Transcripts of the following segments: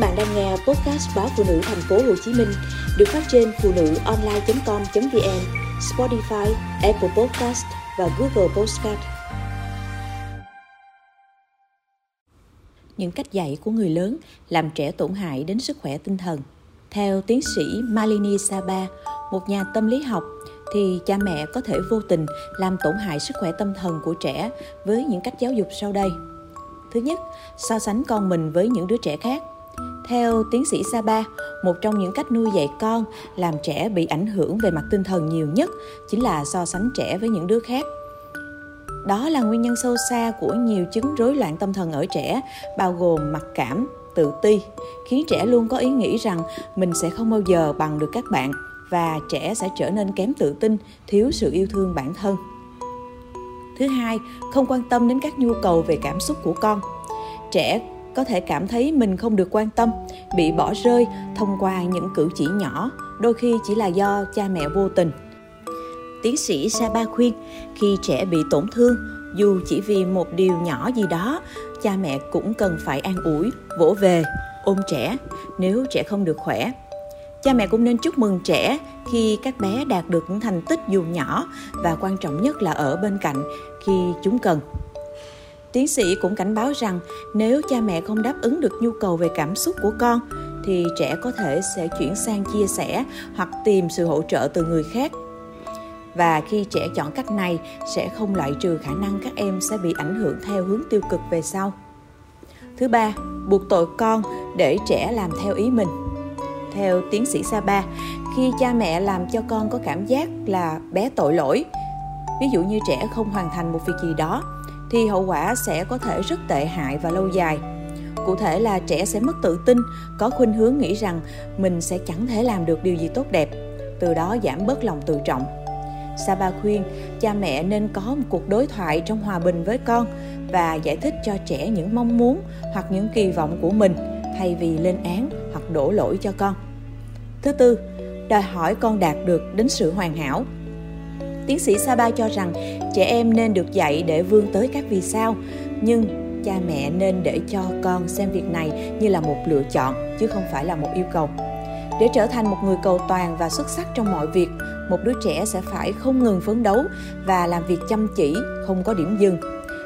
bạn đang nghe podcast báo phụ nữ thành phố Hồ Chí Minh được phát trên phụ nữ online.com.vn, Spotify, Apple Podcast và Google Podcast. Những cách dạy của người lớn làm trẻ tổn hại đến sức khỏe tinh thần. Theo tiến sĩ Malini Saba, một nhà tâm lý học, thì cha mẹ có thể vô tình làm tổn hại sức khỏe tâm thần của trẻ với những cách giáo dục sau đây. Thứ nhất, so sánh con mình với những đứa trẻ khác. Theo tiến sĩ Saba, một trong những cách nuôi dạy con làm trẻ bị ảnh hưởng về mặt tinh thần nhiều nhất chính là so sánh trẻ với những đứa khác. Đó là nguyên nhân sâu xa của nhiều chứng rối loạn tâm thần ở trẻ, bao gồm mặc cảm, tự ti, khiến trẻ luôn có ý nghĩ rằng mình sẽ không bao giờ bằng được các bạn và trẻ sẽ trở nên kém tự tin, thiếu sự yêu thương bản thân. Thứ hai, không quan tâm đến các nhu cầu về cảm xúc của con. Trẻ có thể cảm thấy mình không được quan tâm, bị bỏ rơi thông qua những cử chỉ nhỏ, đôi khi chỉ là do cha mẹ vô tình. Tiến sĩ Saba khuyên, khi trẻ bị tổn thương, dù chỉ vì một điều nhỏ gì đó, cha mẹ cũng cần phải an ủi, vỗ về, ôm trẻ nếu trẻ không được khỏe. Cha mẹ cũng nên chúc mừng trẻ khi các bé đạt được những thành tích dù nhỏ và quan trọng nhất là ở bên cạnh khi chúng cần. Tiến sĩ cũng cảnh báo rằng nếu cha mẹ không đáp ứng được nhu cầu về cảm xúc của con thì trẻ có thể sẽ chuyển sang chia sẻ hoặc tìm sự hỗ trợ từ người khác. Và khi trẻ chọn cách này sẽ không loại trừ khả năng các em sẽ bị ảnh hưởng theo hướng tiêu cực về sau. Thứ ba, buộc tội con để trẻ làm theo ý mình. Theo tiến sĩ Saba, khi cha mẹ làm cho con có cảm giác là bé tội lỗi, ví dụ như trẻ không hoàn thành một việc gì đó thì hậu quả sẽ có thể rất tệ hại và lâu dài cụ thể là trẻ sẽ mất tự tin có khuynh hướng nghĩ rằng mình sẽ chẳng thể làm được điều gì tốt đẹp từ đó giảm bớt lòng tự trọng Saba khuyên cha mẹ nên có một cuộc đối thoại trong hòa bình với con và giải thích cho trẻ những mong muốn hoặc những kỳ vọng của mình thay vì lên án hoặc đổ lỗi cho con. Thứ tư, đòi hỏi con đạt được đến sự hoàn hảo. Tiến sĩ Saba cho rằng trẻ em nên được dạy để vươn tới các vì sao, nhưng cha mẹ nên để cho con xem việc này như là một lựa chọn chứ không phải là một yêu cầu. Để trở thành một người cầu toàn và xuất sắc trong mọi việc, một đứa trẻ sẽ phải không ngừng phấn đấu và làm việc chăm chỉ, không có điểm dừng.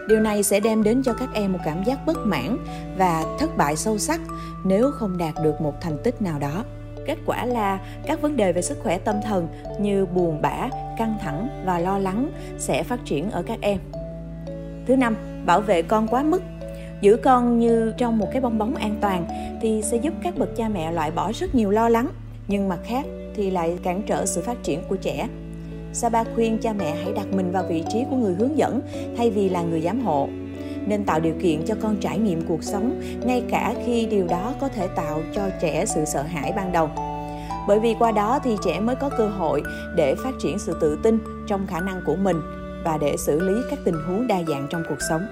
Điều này sẽ đem đến cho các em một cảm giác bất mãn và thất bại sâu sắc nếu không đạt được một thành tích nào đó. Kết quả là các vấn đề về sức khỏe tâm thần như buồn bã, căng thẳng và lo lắng sẽ phát triển ở các em. Thứ năm, bảo vệ con quá mức. Giữ con như trong một cái bong bóng an toàn thì sẽ giúp các bậc cha mẹ loại bỏ rất nhiều lo lắng, nhưng mặt khác thì lại cản trở sự phát triển của trẻ. Saba khuyên cha mẹ hãy đặt mình vào vị trí của người hướng dẫn thay vì là người giám hộ nên tạo điều kiện cho con trải nghiệm cuộc sống, ngay cả khi điều đó có thể tạo cho trẻ sự sợ hãi ban đầu. Bởi vì qua đó thì trẻ mới có cơ hội để phát triển sự tự tin trong khả năng của mình và để xử lý các tình huống đa dạng trong cuộc sống.